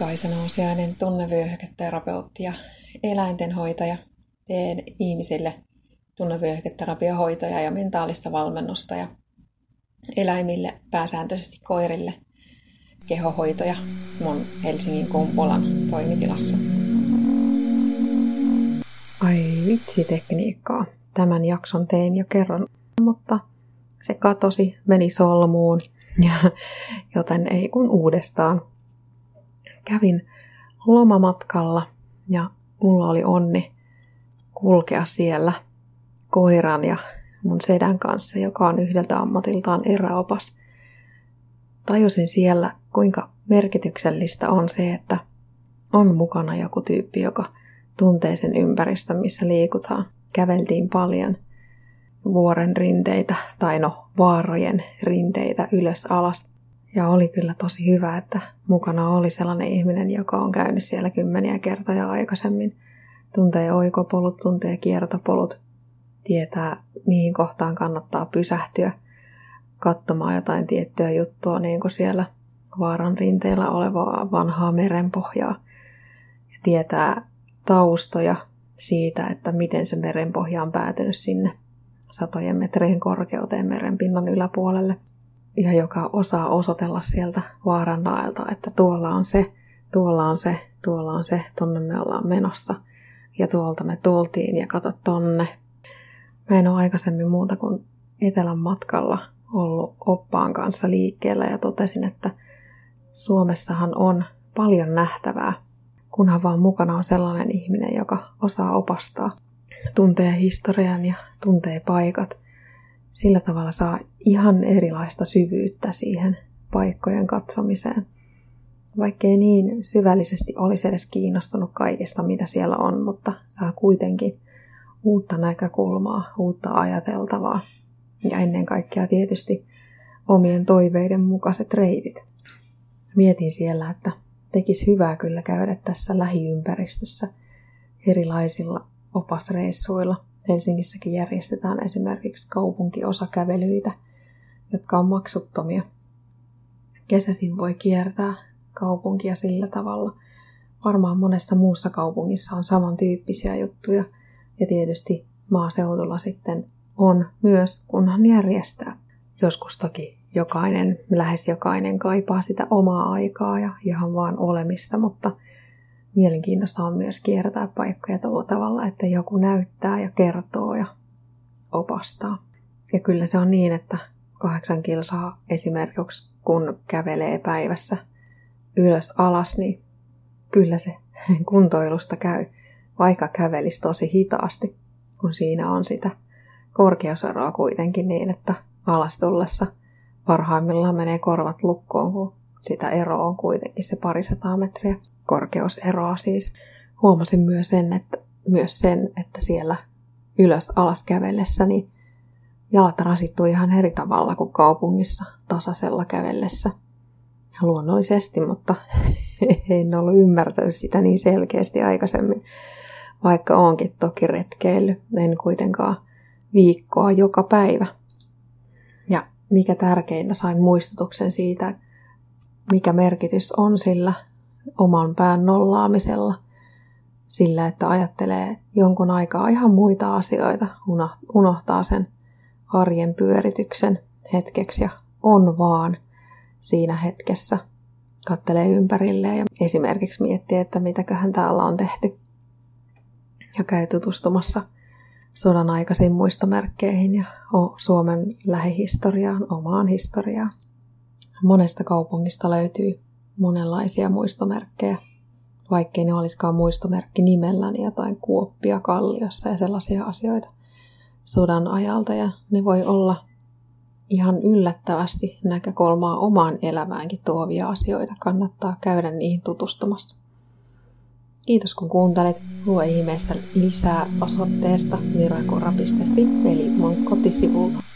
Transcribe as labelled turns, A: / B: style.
A: Kaisa Nousiainen, tunnevyöhyketerapeutti ja eläintenhoitaja. Teen ihmisille tunnevyöhyketerapiohoitoja ja mentaalista valmennusta ja eläimille, pääsääntöisesti koirille, kehohoitoja mun Helsingin Kumpulan toimitilassa.
B: Ai vitsi tekniikkaa. Tämän jakson tein jo kerran, mutta se katosi, meni solmuun, ja, joten ei kun uudestaan kävin lomamatkalla ja mulla oli onni kulkea siellä koiran ja mun sedän kanssa, joka on yhdeltä ammatiltaan eräopas. Tajusin siellä, kuinka merkityksellistä on se, että on mukana joku tyyppi, joka tuntee sen ympäristön, missä liikutaan. Käveltiin paljon vuoren rinteitä, tai no vaarojen rinteitä ylös alas. Ja oli kyllä tosi hyvä, että mukana oli sellainen ihminen, joka on käynyt siellä kymmeniä kertoja aikaisemmin. Tuntee oikopolut, tuntee kiertopolut, tietää mihin kohtaan kannattaa pysähtyä katsomaan jotain tiettyä juttua, niin kuin siellä vaaran rinteellä olevaa vanhaa merenpohjaa. Ja tietää taustoja siitä, että miten se merenpohja on päätynyt sinne satojen metrien korkeuteen merenpinnan yläpuolelle ja joka osaa osoitella sieltä vaaran naelta, että tuolla on se, tuolla on se, tuolla on se, tonne me ollaan menossa. Ja tuolta me tultiin ja kato tonne. Mä en ole aikaisemmin muuta kuin etelän matkalla ollut oppaan kanssa liikkeellä ja totesin, että Suomessahan on paljon nähtävää, kunhan vaan mukana on sellainen ihminen, joka osaa opastaa, tuntee historian ja tuntee paikat – sillä tavalla saa ihan erilaista syvyyttä siihen paikkojen katsomiseen. Vaikkei niin syvällisesti olisi edes kiinnostunut kaikesta, mitä siellä on, mutta saa kuitenkin uutta näkökulmaa, uutta ajateltavaa ja ennen kaikkea tietysti omien toiveiden mukaiset reitit. Mietin siellä, että tekisi hyvää kyllä käydä tässä lähiympäristössä erilaisilla opasreissuilla – Helsingissäkin järjestetään esimerkiksi kaupunkiosakävelyitä, jotka on maksuttomia. Kesäsin voi kiertää kaupunkia sillä tavalla. Varmaan monessa muussa kaupungissa on samantyyppisiä juttuja ja tietysti maaseudulla sitten on myös, kunhan järjestää. Joskus toki jokainen, lähes jokainen kaipaa sitä omaa aikaa ja ihan vaan olemista, mutta mielenkiintoista on myös kiertää paikkoja tuolla tavalla, että joku näyttää ja kertoo ja opastaa. Ja kyllä se on niin, että kahdeksan kilsaa esimerkiksi kun kävelee päivässä ylös alas, niin kyllä se kuntoilusta käy, vaikka kävelisi tosi hitaasti, kun siinä on sitä korkeuseroa kuitenkin niin, että alas tullessa parhaimmillaan menee korvat lukkoon, kun sitä eroa on kuitenkin se parisataa metriä korkeuseroa siis. Huomasin myös sen, että, myös sen, että siellä ylös alas kävellessä niin jalat rasittuu ihan eri tavalla kuin kaupungissa tasaisella kävellessä. Luonnollisesti, mutta en ollut ymmärtänyt sitä niin selkeästi aikaisemmin, vaikka onkin toki retkeily. En kuitenkaan viikkoa joka päivä. Ja mikä tärkeintä, sain muistutuksen siitä, mikä merkitys on sillä oman pään nollaamisella, sillä että ajattelee jonkun aikaa ihan muita asioita, unohtaa sen arjen pyörityksen hetkeksi ja on vaan siinä hetkessä. Kattelee ympärilleen ja esimerkiksi miettii, että mitäköhän täällä on tehty. Ja käy tutustumassa sodan aikaisiin muistomerkkeihin ja Suomen lähihistoriaan, omaan historiaan. Monesta kaupungista löytyy monenlaisia muistomerkkejä, vaikkei ne olisikaan muistomerkki nimellä, niin jotain kuoppia kalliossa ja sellaisia asioita sodan ajalta. Ja ne voi olla ihan yllättävästi näkökulmaa omaan elämäänkin tuovia asioita. Kannattaa käydä niihin tutustumassa. Kiitos kun kuuntelit. Lue ihmeessä lisää osoitteesta mirakora.fi eli mun kotisivulta.